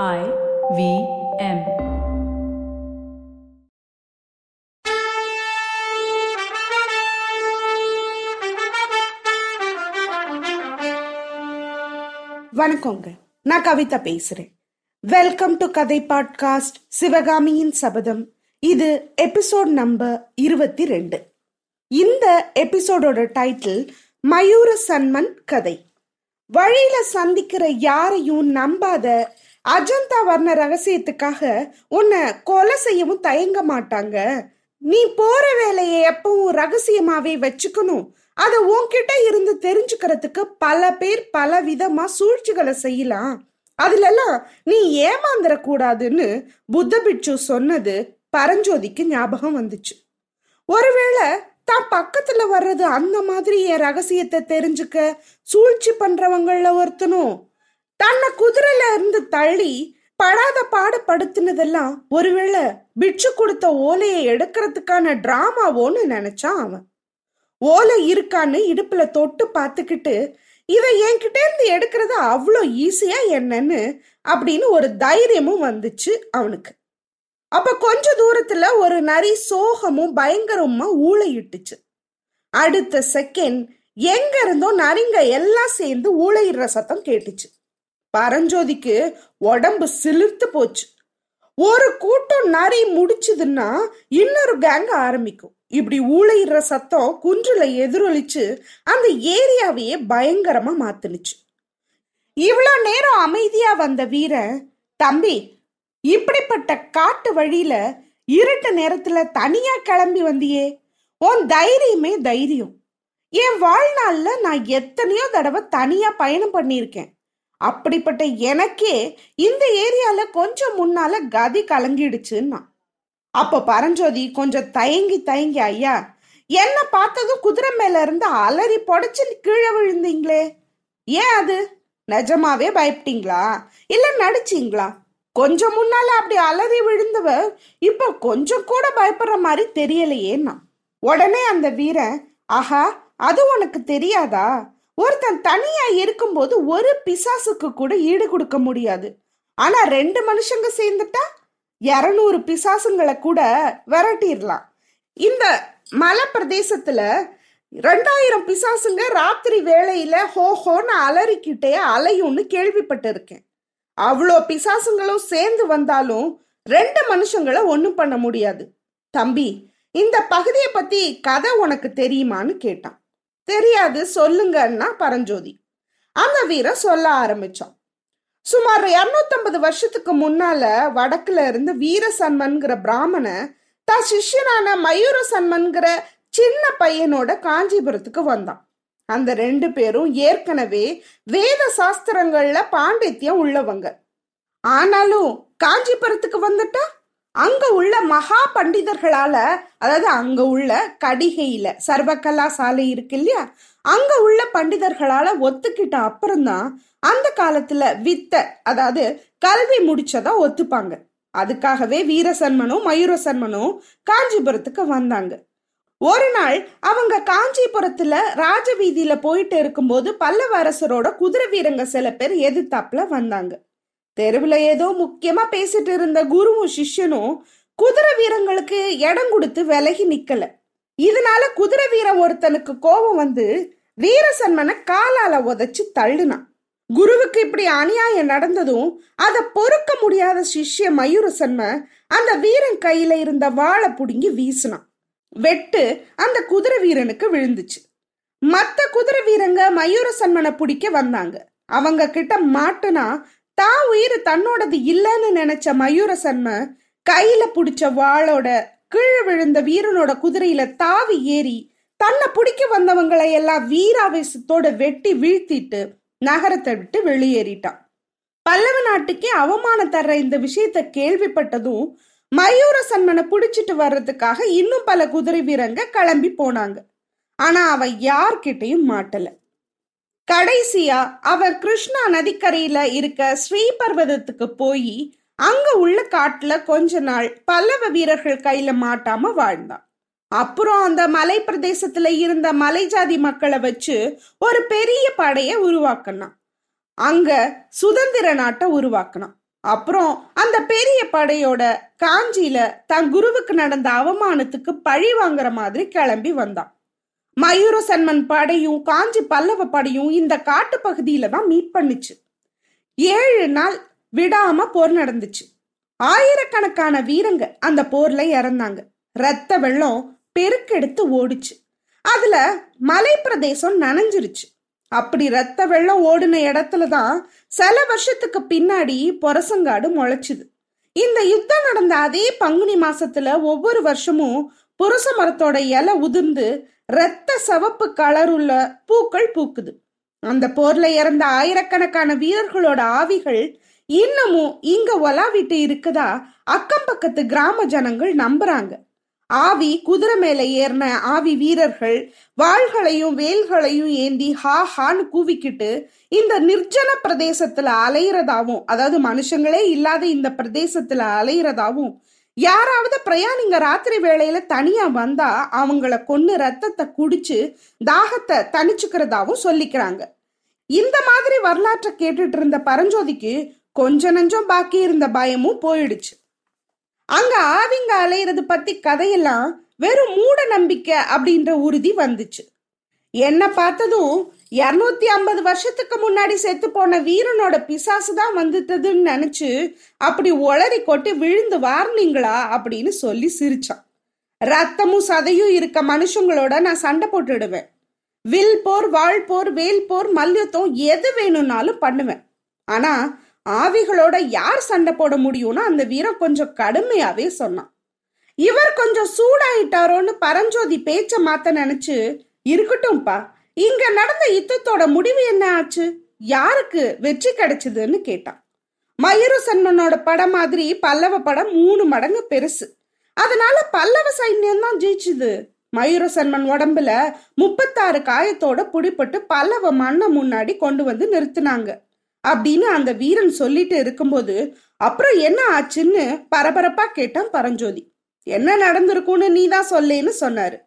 I V M. வணக்கங்க. நான் கவிதா பேசுறேன். வெல்கம் டு கதை பாட்காஸ்ட் சிவகாமியின் சபதம். இது எபிசோட் நம்பர் இருபத்தி ரெண்டு. இந்த எபிசோடோட டைட்டில் மயூர சன்மன் கதை. வழியில சந்திக்கிற யாரையும் நம்பாத அஜந்தா வர்ண ரகசியத்துக்காக உன்னை கொலை செய்யவும் தயங்க மாட்டாங்க. நீ போற வேலையை எப்பவும் ரகசியமாவே வச்சுக்கணும். அதை உன்கிட்ட இருந்து தெரிஞ்சுக்கிறதுக்கு பல பேர் பல விதமா சூழ்ச்சிகளை செய்யலாம். அதுலெல்லாம் நீ ஏமாந்துட கூடாதுன்னு புத்த பிட்சு சொன்னது பரஞ்சோதிக்கு ஞாபகம் வந்துச்சு. ஒருவேளை தான் பக்கத்துல வர்றது அந்த மாதிரி என் ரகசியத்தை தெரிஞ்சுக்க சூழ்ச்சி பண்றவங்கள ஒருத்தனும் தன்னை குதிரையில இருந்து தள்ளி படாத பாடப்படுத்தினதெல்லாம் ஒருவேளை பிட்சு கொடுத்த ஓலையை எடுக்கிறதுக்கான டிராமாவோன்னு நினைச்சான் அவன். ஓலை இருக்கான்னு இடுப்புல தொட்டு பார்த்துக்கிட்டு இதை என்கிட்ட இருந்து எடுக்கிறது அவ்வளோ ஈஸியா என்னன்னு? அப்படின்னு ஒரு தைரியமும் வந்துச்சு அவனுக்கு. அப்ப கொஞ்ச தூரத்துல ஒரு நரி சோகமும் பயங்கரமா ஊழையிட்டுச்சு அடுத்த செகண்ட் எங்க இருந்தோ நரிங்க எல்லாம் சேர்ந்து ஊழையிடுற சத்தம் கேட்டுச்சு. பரஞ்சோதிக்கு உடம்பு சிலிர்த்து போச்சு. ஒரு கூட்டம் நரி முடிச்சதுன்னா இன்னொரு கேங் ஆரம்பிக்கும். இப்படி ஊழையிடுற சத்தம் குன்றுல எதிரொலிச்சு அந்த ஏரியாவையே பயங்கரமா மாத்துனுச்சு. இவ்வளோ நேரம் அமைதியா வந்த வீரன் தம்பி இப்படிப்பட்ட காட்டு வழியில இருட்டு நேரத்துல தனியா கிளம்பி வந்தியே. உன் தைரியமே தைரியம். என் வாழ்நாள்ல நான் எத்தனையோ தடவை தனியா பயணம் பண்ணியிருக்கேன். அப்படிப்பட்ட எனக்கே இந்த ஏரியால கொஞ்சம் முன்னால கதி கலங்கிடுச்சுன்னா. அப்ப பரஞ்சோதி கொஞ்சம் தயங்கி தயங்கி ஐயா என்ன பார்த்ததும் குதிரை மேல இருந்து அலறி பொடைச்சு கீழே விழுந்தீங்களே. ஏன் அது? நிஜமாவே பயப்பட்டீங்களா? இல்ல நடிச்சீங்களா? கொஞ்சம் முன்னால அப்படி அலறி விழுந்தவ இப்ப கொஞ்சம் கூட பயப்படுற மாதிரி தெரியலையேண்ணா உடனே அந்த வீரன் ஆஹா அது உனக்கு தெரியாதா? ஒருத்தன் தனியா இருக்கும்போது ஒரு பிசாசுக்கு கூட ஈடு கொடுக்க முடியாது. ஆனா ரெண்டு மனுஷங்க சேர்ந்துட்டா இரநூறு பிசாசுங்களை கூட விரட்டிடலாம். இந்த மலை பிரதேசத்துல ரெண்டாயிரம் பிசாசுங்க ராத்திரி வேளையில ஹோ ஹோன்னு அலறிக்கிட்டே அலையும்னு கேள்விப்பட்டிருக்கேன். அவ்வளோ பிசாசுங்களும் சேர்ந்து வந்தாலும் ரெண்டு மனுஷங்களை ஒன்றும் பண்ண முடியாது. தம்பி இந்த பகுதியை பத்தி கதை உனக்கு தெரியுமான்னு கேட்டான். தெரியாது சொல்லுங்கன்னா பரஞ்சோதி. அந்த வீரன் சொல்ல ஆரம்பிச்சான். சுமார் இருநூத்தம்பது வருஷத்துக்கு முன்னால வடக்குல இருந்து வீரசன்மன்கிற பிராமண தான் சிஷ்யனான மயூர சன்மன்கிற சின்ன பையனோட காஞ்சிபுரத்துக்கு வந்தான். அந்த ரெண்டு பேரும் ஏற்கனவே வேத சாஸ்திரங்கள்ல பாண்டித்யம் உள்ளவங்க. ஆனாலும் காஞ்சிபுரத்துக்கு வந்துட்டா? அங்க உள்ள மகா பண்டிதர்களால அதாவது அங்க உள்ள கடிகையில சர்வகலா சாலை இருக்கு இல்லையா? அங்க உள்ள பண்டிதர்களால ஒத்துக்கிட்ட அப்புறம்தான் அந்த காலத்துல வித்த அதாவது கல்வி முடிச்சதா ஒத்துப்பாங்க. அதுக்காகவே வீரசன்மனும் மயூரசன்மனும் காஞ்சிபுரத்துக்கு வந்தாங்க. ஒரு நாள் அவங்க காஞ்சிபுரத்துல ராஜவீதியில போயிட்டு இருக்கும்போது பல்லவ அரசரோட குதிரை வீரங்க சில பேர் எதிர்த்தாப்புல வந்தாங்க. தெருவில் ஏதோ முக்கியமா பேசிட்டு இருந்த குருவும் சிஷ்யனும் குதிரை வீரங்களுக்கு இடம் கொடுத்து விலகி நிக்கல. இதனால குதிரை வீரன் ஒருத்தனுக்கு கோபம் வந்து வீரசன்மனை காலால உதைச்சு தள்ளுனான். குருவுக்கு இப்படி அநியாயம் நடந்ததும் அதை பொறுக்க முடியாத சிஷ்ய மயூரசன்ம அந்த வீரன் கையில இருந்த வாழை புடுங்கி வீசினான். வெட்டு அந்த குதிரை வீரனுக்கு விழுந்துச்சு. மற்ற குதிரை வீரங்க மயூரசன்மனை பிடிக்க வந்தாங்க. அவங்க கிட்ட மாட்டுனா தான் உயிர் தன்னோடது இல்லைன்னு நினைச்ச மயூரசன்ம கையில புடிச்ச வாளோட கீழே விழுந்த வீரனோட குதிரையில தாவி ஏறி தன்னை பிடிக்க வந்தவங்களை எல்லாம் வீராவேசத்தோட வெட்டி வீழ்த்திட்டு நகரத்தை விட்டு வெளியேறிட்டான். பல்லவ நாட்டுக்கே அவமானம் தர்ற இந்த விஷயத்த கேள்விப்பட்டதும் மயூர சன்மனை பிடிச்சிட்டு வர்றதுக்காக இன்னும் பல குதிரை வீரங்க கிளம்பி போனாங்க. ஆனா அவ யார்கிட்டையும் மாட்டல. கடைசியா அவர் கிருஷ்ணா நதிக்கரையில இருக்க ஸ்ரீபர்வதத்துக்கு போய் அங்க உள்ள காட்டுல கொஞ்ச நாள் பல்லவ வீரர்கள் கையில மாட்டாம வாழ்ந்தான். அப்புறம் அந்த மலை பிரதேசத்துல இருந்த மலை ஜாதி மக்களை வச்சு ஒரு பெரிய படைய உருவாக்கினான். அங்க சுதந்திர நாட்டை உருவாக்கினான். அப்புறம் அந்த பெரிய படையோட காஞ்சியில தன் குருவுக்கு நடந்த அவமானத்துக்கு பழி வாங்குற மாதிரி கிளம்பி வந்தான். மயூர சன்மன் படையும் காஞ்சி பல்லவ படையும் இந்த காட்டு பகுதியில தான் மீட் பண்ணுச்சு. ஏழு நாள் விடாம போர் நடந்துச்சு. ஆயிரக்கணக்கான வீரங்க அந்த போர்ல இறந்தாங்க. ரத்த வெள்ளம் பெருக்கெடுத்து ஓடுச்சு. அதுல மலை பிரதேசம் நனைஞ்சிருச்சு. அப்படி ரத்த வெள்ளம் ஓடின இடத்துல தான் சில வருஷத்துக்கு பின்னாடி பொரசங்காடு முளைச்சுது. இந்த யுத்தம் நடந்த அதே பங்குனி மாசத்துல ஒவ்வொரு வருஷமும் புரச மரத்தோட இலை உதிர்ந்து ரத்த சிவப்பு கலருள்ள பூக்கள் பூக்குது. அந்த போர்ல இறந்த ஆயிரக்கணக்கான வீரர்களோட ஆவிகள் இன்னமும் இங்க ஒலாவிட்டு இருக்குதா? அக்கம் பக்கத்து கிராம ஜனங்கள் நம்புறாங்க. ஆவி குதிரை மேல ஏறின ஆவி வீரர்கள் வாள்களையும் வேல்களையும் ஏந்தி ஹா ஹான்னு கூவிக்கிட்டு இந்த நிர்ஜன பிரதேசத்துல அலையிறதாவும் அதாவது மனுஷங்களே இல்லாத இந்த பிரதேசத்துல அலையிறதாவும் யாராவது பிரயாணிங்க ராத்திரி வேளையில தனியா வந்தா அவங்கள கொன்னு ரத்தத்தை குடிச்சு தாகத்தை தணிச்சுக்கிறதாவும் சொல்லிக்கிறாங்க. இந்த மாதிரி வரலாற்றை கேட்டுட்டு இருந்த பரஞ்சோதிக்கு கொஞ்ச நஞ்சம் பாக்கி இருந்த பயமும் போயிடுச்சு. அங்க ஆவிங்க அலையிறது பத்தி கதையெல்லாம் வெறும் மூட நம்பிக்கை அப்படின்ற உறுதி வந்துச்சு. என்ன பார்த்ததும் இரநூத்தி ஐம்பது வருஷத்துக்கு முன்னாடி செத்து போன வீரனோட பிசாசு தான் வந்துட்டதுன்னு நினைச்சு அப்படி ஒளறி கொட்டி விழுந்து வார்னீங்களா அப்படின்னு சொல்லி சிரிச்சான். ரத்தமும் சதையும் இருக்க மனுஷங்களோட நான் சண்டை போட்டுடுவேன். வில் போர் வாழ் போர் வேல் போர் மல்யுத்தம் எது வேணும்னாலும் பண்ணுவேன். ஆனா ஆவிகளோட யார் சண்டை போட முடியும்னு அந்த வீரன் கொஞ்சம் கடுமையாவே சொன்னான். இவர் கொஞ்சம் சூடாயிட்டாரோன்னு பரஞ்சோதி பேச்ச மாத்த நினைச்சு இருக்கட்டும்ப்பா இங்க நடந்த யுத்தத்தோட முடிவு என்ன ஆச்சு? யாருக்கு வெற்றி கிடைச்சதுன்னு கேட்டான். மயூர சன்மனோட படம் மாதிரி பல்லவ படம் மூணு மடங்கு பெருசு. அதனால பல்லவ சைன்யம் தான் ஜெயிச்சுது. மயூர சன்மன் உடம்புல முப்பத்தாறு காயத்தோட புடிப்பட்டு பல்லவ மண்ணை முன்னாடி கொண்டு வந்து நிறுத்தினாங்க. அப்படின்னு அந்த வீரன் சொல்லிட்டு இருக்கும்போது அப்புறம் என்ன ஆச்சுன்னு பரபரப்பா கேட்டான் பரஞ்சோதி. என்ன நடந்திருக்கும்னு நீ தான் சொல்லேன்னு சொன்னாரு.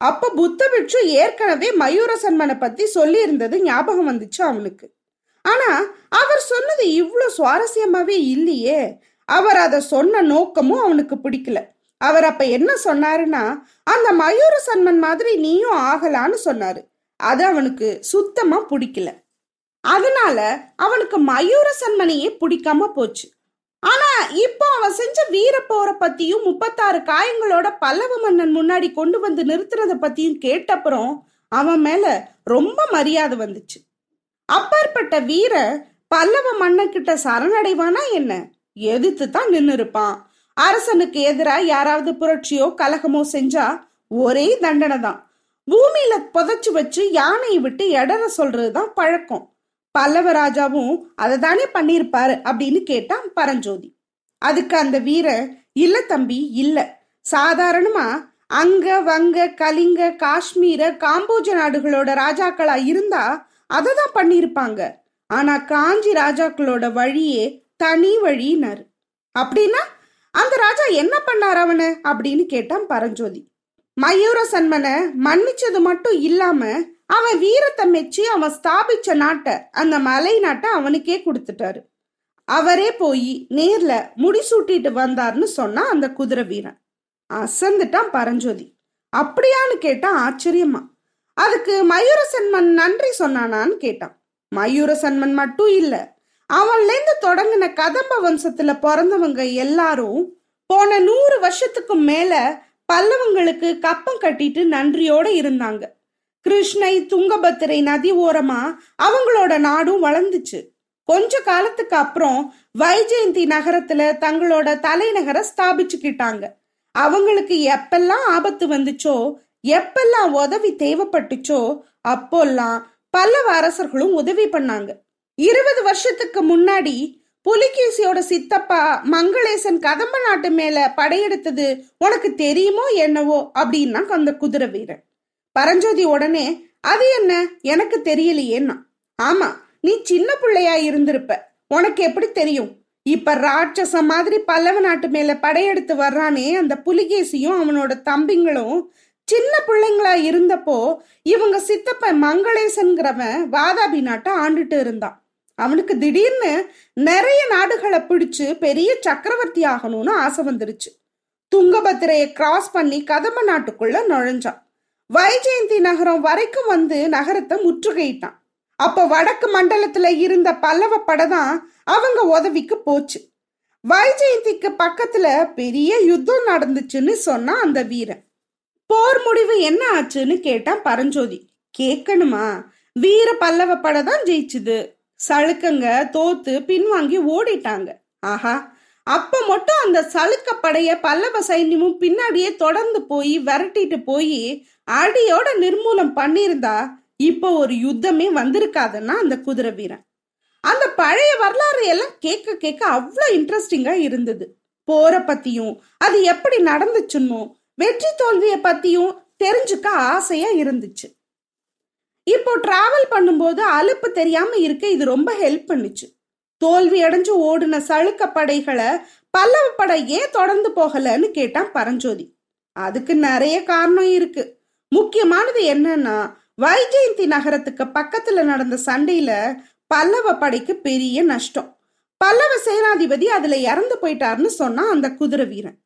அப்ப புத்த பிட்சு ஏற்கனவே மயூர சன்மனை பத்தி சொல்லி இருந்தது ஞாபகம் வந்துச்சு அவனுக்கு ஆனா அவர் சொன்னது இவ்வளவு சுவாரஸ்யமாவே இல்லையே. அவர் அதை சொன்ன நோக்கமும் அவனுக்கு பிடிக்கல. அவர் அப்ப என்ன சொன்னாருன்னா அந்த மயூர சன்மன் மாதிரி நீயும் ஆகலான்னு சொன்னாரு. அது அவனுக்கு சுத்தமா பிடிக்கல. அதனால அவனுக்கு மயூர சன்மனையே பிடிக்காம போச்சு. ஆனா இப்போ அவன் வீரப்போரை பத்தியும் முப்பத்தாறு காயங்களோட பல்லவ மன்னன் முன்னாடி கொண்டு வந்து நிறுத்துறத பத்தியும் கேட்டப்புறம் அவன் மேல ரொம்ப மரியாதை வந்துச்சு. அப்பாற்பட்ட வீர பல்லவ மன்னன் கிட்ட சரணடைவானா என்ன? எதிர்த்து தான் நின்னு இருப்பான் அரசனுக்கு எதிரா யாராவது புரட்சியோ கலகமோ செஞ்சா ஒரே தண்டனை தான். பூமியில புதைச்சு வச்சு யானையை விட்டு எடற சொல்றதுதான் பழக்கம். பல்லவ ராஜாவும் அதை தானே பண்ணியிருப்பாரு அப்படின்னு கேட்டான் பரஞ்சோதி. அதுக்கு அந்த வீர இல்ல தம்பி இல்ல. சாதாரணமா அங்க வங்க கலிங்க காஷ்மீர காம்போஜ நாடுகளோட ராஜாக்களா இருந்தா அதை தான் பண்ணியிருப்பாங்க ஆனா காஞ்சி ராஜாக்களோட வழியே தனி வழினாரு அப்படின்னா அந்த ராஜா என்ன பண்ணார் அவனை? அப்படின்னு கேட்டான் பரஞ்சோதி. மயூர சன்மனை மன்னிச்சது மட்டும் இல்லாம அவன் வீரத்தை மெச்சு அவன் ஸ்தாபிச்ச நாட்டை அந்த மலை நாட்டை அவனுக்கே கொடுத்துட்டாரு. அவரே போய் நேர்ல முடிசூட்டிட்டு வந்தார்னு சொன்னா அந்த குதிரை வீரன். அசந்துட்டான் பரஞ்சோதி. அப்படியான்னு கேட்டான் ஆச்சரியமா. அதுக்கு மயூர சன்மன் நன்றி சொன்னானான்னு கேட்டான். மயூர சன்மன் மட்டும் இல்ல அவன்லேருந்து தொடங்கின கதம்ப வம்சத்துல பிறந்தவங்க எல்லாரும் போன நூறு வருஷத்துக்கு மேல பல்லவங்களுக்கு கப்பம் கட்டிட்டு நன்றியோட இருந்தாங்க. கிருஷ்ணை துங்கபத்திரை நதி ஓரமா அவங்களோட நாடும் வளர்ந்துச்சு. கொஞ்ச காலத்துக்கு அப்புறம் வைஜெயந்தி நகரத்துல தங்களோட தலைநகரை ஸ்தாபிச்சுக்கிட்டாங்க. அவங்களுக்கு எப்பெல்லாம் ஆபத்து வந்துச்சோ எப்பெல்லாம் உதவி தேவைப்பட்டுச்சோ அப்போல்லாம் பல்லவ அரசர்களும் உதவி பண்ணாங்க. இருபது வருஷத்துக்கு முன்னாடி புலிகேசியோட சித்தப்பா மங்களேசன் கதம்ப நாட்டு மேல படையெடுத்தது உனக்கு தெரியுமோ என்னவோ அப்படின்னா அந்த குதிரை வீரன். பரஞ்சோதி உடனே அது என்ன? எனக்கு தெரியலையேன்னா. ஆமா நீ சின்ன பிள்ளையா இருந்திருப்ப. உனக்கு எப்படி தெரியும்? இப்ப ராட்சச மாதிரி பல்லவ நாட்டு மேல படையெடுத்து வர்றானே அந்த புலிகேசியும் அவனோட தம்பிங்களும் சின்ன பிள்ளைங்களா இருந்தப்போ இவங்க சித்தப்ப மங்களேசன்கிறவன் வாதாபி நாட்டை ஆண்டுட்டு இருந்தான். அவனுக்கு திடீர்னு நிறைய நாடுகளை பிடிச்சு பெரிய சக்கரவர்த்தி ஆகணும்னு ஆசை வந்துருச்சு. துங்கபத்திரையை கிராஸ் பண்ணி கதம்ப நாட்டுக்குள்ள நுழைஞ்சான். வைஜெயந்தி நகரம் வரைக்கும் வந்து நகரத்தை முற்றுகையிட்டான். அப்ப வடக்கு மண்டலத்துல இருந்த பல்லவ படைதான் அவங்க உதவிக்கு போச்சு. வைஜெயந்திக்கு பக்கத்துல பெரிய யுத்தம் நடந்துச்சுன்னு சொன்னா அந்த வீரன். போர் முடிவு என்ன ஆச்சுன்னு கேட்டான் பரஞ்சோதி. கேட்கணுமா? வீர பல்லவ படை தான் ஜெயிச்சுது. சளுக்கங்க தோத்து பின்வாங்கி ஓடிட்டாங்க. ஆஹா. அப்ப மட்டும் அந்த சளுக்க படைய பல்லவ சைன்யமும் பின்னாடியே தொடர்ந்து போய் விரட்டிட்டு போய் அடியோட நிர்மூலம் பண்ணியிருந்தா இப்போ ஒரு யுத்தமே வந்திருக்காதுன்னா அந்த குதிரை வீரன். அந்த பழைய வரலாறு எல்லாம் கேட்க கேட்க அவ்வளோ இன்ட்ரெஸ்டிங்காக இருந்தது. போரை பற்றியும் அது எப்படி நடந்துச்சுன்னோ வெற்றி தோல்வியை பற்றியும் தெரிஞ்சுக்க ஆசையாக இருந்துச்சு. இப்போ டிராவல் பண்ணும்போது அலுப்பு தெரியாம இருக்க இது ரொம்ப ஹெல்ப் பண்ணுச்சு. தோல்வி அடைஞ்சு ஓடின சளுக்க படைகளை பல்லவ படை ஏன் தொடர்ந்து போகலன்னு கேட்டான் பரஞ்சோதி. அதுக்கு நிறைய காரணம் இருக்கு. முக்கியமானது என்னன்னா வைஜெயந்தி நகரத்துக்கு பக்கத்துல நடந்த சண்டையில பல்லவ படைக்கு பெரிய நஷ்டம். பல்லவ சேனாதிபதி அதுல இறந்து போயிட்டாருன்னு சொன்னா அந்த குதிரை வீரன்.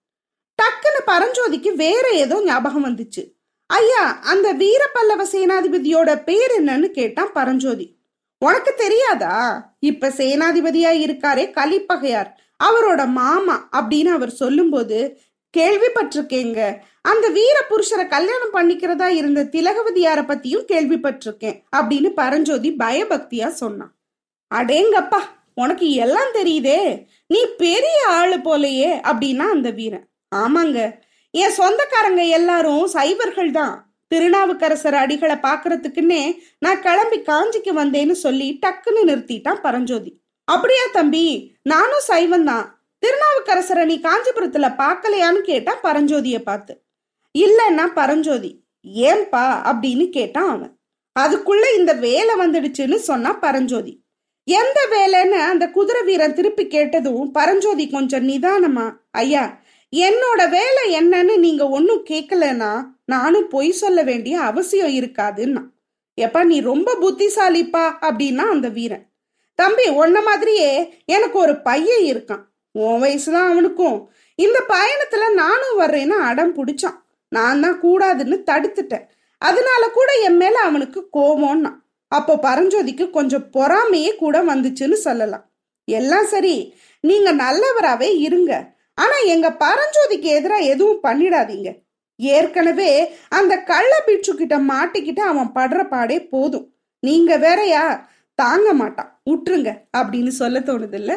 டக்குன்னு பரஞ்சோதிக்கு வேற ஏதோ ஞாபகம் வந்துச்சு. ஐயா அந்த வீர பல்லவ சேனாதிபதியோட பேர் என்னன்னு கேட்டான் பரஞ்சோதி. உனக்கு தெரியாதா? இப்ப சேனாதிபதியா இருக்காரே கலிப்பகையார். அவரோட மாமா அப்படின்னு அவர் சொல்லும்போது கேள்விப்பட்டிருக்கேங்க. அந்த வீர புருஷரை கல்யாணம் பண்ணிக்கிறதா இருந்த திலகவதியார பத்தியும் கேள்விப்பட்டிருக்கேன் அப்படின்னு பரஞ்சோதி பயபக்தியா சொன்னான். அடேங்கப்பா உனக்கு எல்லாம் தெரியுதே நீ பெரிய ஆளு போலையே அப்படின்னா அந்த வீரன். ஆமாங்க என் சொந்தக்காரங்க எல்லாரும் சைவர்கள் தான். திருநாவுக்கரசர் அடிகளை பாக்குறதுக்குன்னே நான் கிளம்பி காஞ்சிக்கு வந்தேன்னு சொல்லி டக்குன்னு நிறுத்திட்டான் பரஞ்சோதி. அப்படியா தம்பி நானும் சைவன் தான். திருநாவுக்கரசரை நீ காஞ்சிபுரத்துல பார்க்கலையான்னு கேட்டா பரஞ்சோதிய பார்த்து இல்லைன்னா பரஞ்சோதி ஏன்பா அப்படின்னு கேட்டான் அவன். அதுக்குள்ள இந்த வேலை வந்துடுச்சுன்னு சொன்னா பரஞ்சோதி. எந்த வேலைன்னு அந்த குதிரை வீரன் திருப்பி கேட்டதும் பரஞ்சோதி கொஞ்சம் நிதானமா ஐயா என்னோட வேலை என்னன்னு நீங்க ஒன்னும் கேட்கலன்னா நானும் பொய் சொல்ல வேண்டிய அவசியம் இருக்காதுன்னா. எப்பா நீ ரொம்ப புத்திசாலிப்பா அப்படின்னா அந்த வீரன். தம்பி உன்ன மாதிரியே எனக்கு ஒரு பையன் இருக்கான். உன் வயசுதான் அவனுக்கும். இந்த பயணத்துல நானும் வர்றேன்னு அடம் பிடிச்சான். நான் தான் கூடாதுன்னு தடுத்துட்டேன். அதனால கூட என் மேல அவனுக்கு கோபம்னா அப்போ பரஞ்சோதிக்கு கொஞ்சம் பொறாமையே கூட வந்துச்சுன்னு சொல்லலாம். எல்லாம் சரி நீங்க நல்லவராகவே இருங்க. ஆனா எங்க பரஞ்சோதிக்கு எதிராக எதுவும் பண்ணிடாதீங்க. ஏற்கனவே அந்த கள்ள பிட்சு கிட்ட மாட்டிக்கிட்டு அவன் படுற பாடே போதும். நீங்க வேறையா தாங்க மாட்டான். விட்டுருங்க அப்படின்னு சொல்ல தோணுது இல்லை?